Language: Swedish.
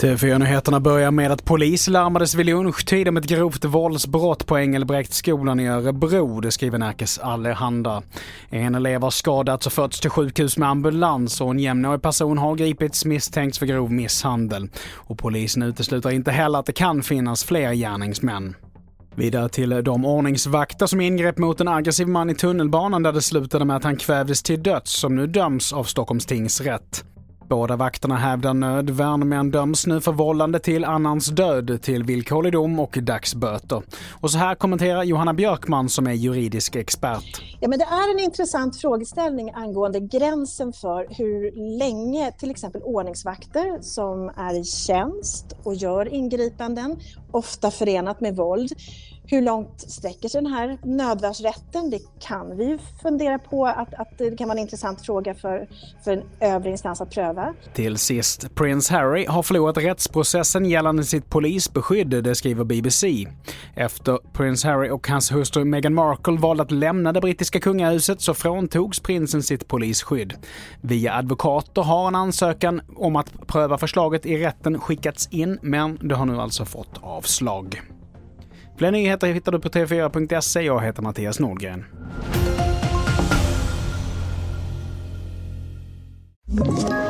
TV4-nyheterna börjar med att polis larmades vid lunchtid om ett grovt våldsbrott på Engelbrektsskolan i Örebro, det skriver Närkes Allehanda. En elev har skadats och förts till sjukhus med ambulans och en jämnårig person har gripits misstänkt för grov misshandel. Och polisen utesluter inte heller att det kan finnas fler gärningsmän. Vidare till de ordningsvakter som ingrep mot en aggressiv man i tunnelbanan där det slutade med att han kvävdes till döds som nu döms av Stockholms tingsrätt. Båda vakterna hävdar nödvärn men döms nu för vållande till annans död till villkorlig dom och dagsböter. Och så här kommenterar Johanna Björkman som är juridisk expert. Ja, men det är en intressant frågeställning angående gränsen för hur länge till exempel ordningsvakter som är i tjänst och gör ingripanden, ofta förenat med våld, hur långt sträcker sig den här nödvärnsrätten? Det kan vi ju fundera på att, att det kan vara en intressant fråga för, för en övre instans att pröva. Till sist, Prince Harry har förlorat rättsprocessen gällande sitt polisbeskydd, det skriver BBC. Efter Prince Harry och hans hustru Meghan Markle valde att lämna det brittiska kungahuset så fråntogs prinsen sitt polisskydd. Via advokater har en ansökan om att pröva förslaget i rätten skickats in, men det har nu alltså fått avslag. Fler nyheter hittar du på tv4.se. Jag heter Mattias Nordgren. Ett